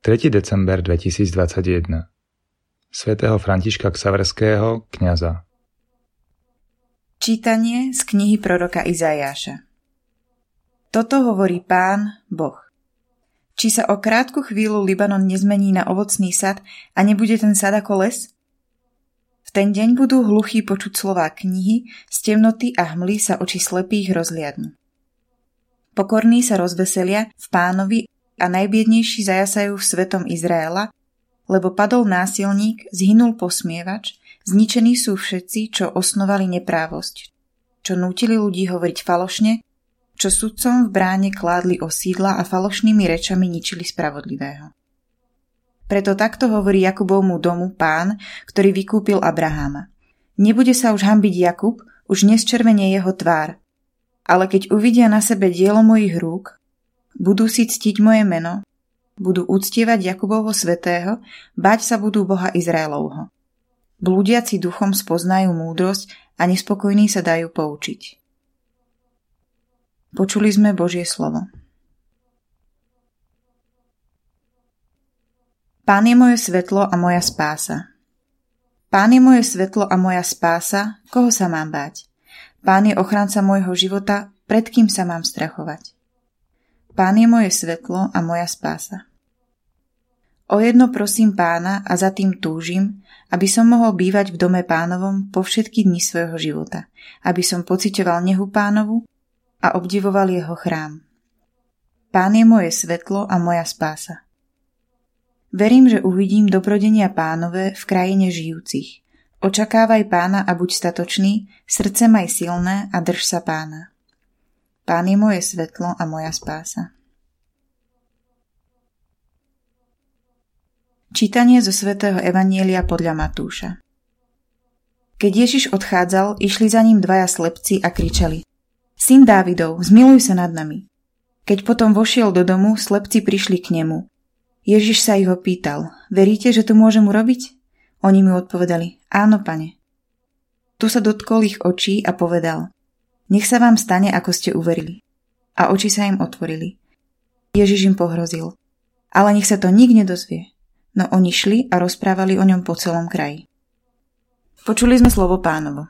3. december 2021 svätého Františka Ksaverského, kňaza Čítanie z knihy proroka Izajáša Toto hovorí pán, Boh. Či sa o krátku chvíľu Libanon nezmení na ovocný sad a nebude ten sad ako les? V ten deň budú hluchí počuť slová knihy, z temnoty a hmly sa oči slepých rozliadnú. Pokorní sa rozveselia v pánovi a najbiednejší zajasajú v svetom Izraela, lebo padol násilník, zhynul posmievač, zničení sú všetci, čo osnovali neprávosť, čo nútili ľudí hovoriť falošne, čo sudcom v bráne kládli osídla a falošnými rečami ničili spravodlivého. Preto takto hovorí Jakubovmu domu pán, ktorý vykúpil Abraháma. Nebude sa už hambiť Jakub, už nesčervenie jeho tvár. Ale keď uvidia na sebe dielo mojich rúk, budú si ctiť moje meno, budú uctievať Jakubovho svetého, bať sa budú Boha Izraelovho. Blúdiaci duchom spoznajú múdrosť a nespokojní sa dajú poučiť. Počuli sme Božie slovo. Pán je moje svetlo a moja spása. Pán je moje svetlo a moja spása, koho sa mám báť? Pán je ochranca môjho života, pred kým sa mám strachovať? Pán je moje svetlo a moja spása. O jedno prosím pána a za tým túžim, aby som mohol bývať v dome pánovom po všetky dni svojho života, aby som pocitoval nehu pánovu a obdivoval jeho chrám. Pán je moje svetlo a moja spása. Verím, že uvidím dobrodenia pánové v krajine žijúcich. Očakávaj pána a buď statočný, srdce maj silné a drž sa pána. Pán je moje svetlo a moja spása. Čítanie zo svätého Evanielia podľa Matúša Keď Ježiš odchádzal, išli za ním dvaja slepci a kričali Syn Dávidov, zmiluj sa nad nami. Keď potom vošiel do domu, slepci prišli k nemu. Ježiš sa ich opýtal, veríte, že to môžem urobiť? Oni mu odpovedali, áno, pane. Tu sa dotkol ich očí a povedal, nech sa vám stane, ako ste uverili. A oči sa im otvorili. Ježiš im pohrozil. Ale nech sa to nik nedozvie. No oni šli a rozprávali o ňom po celom kraji. Počuli sme slovo pánovo.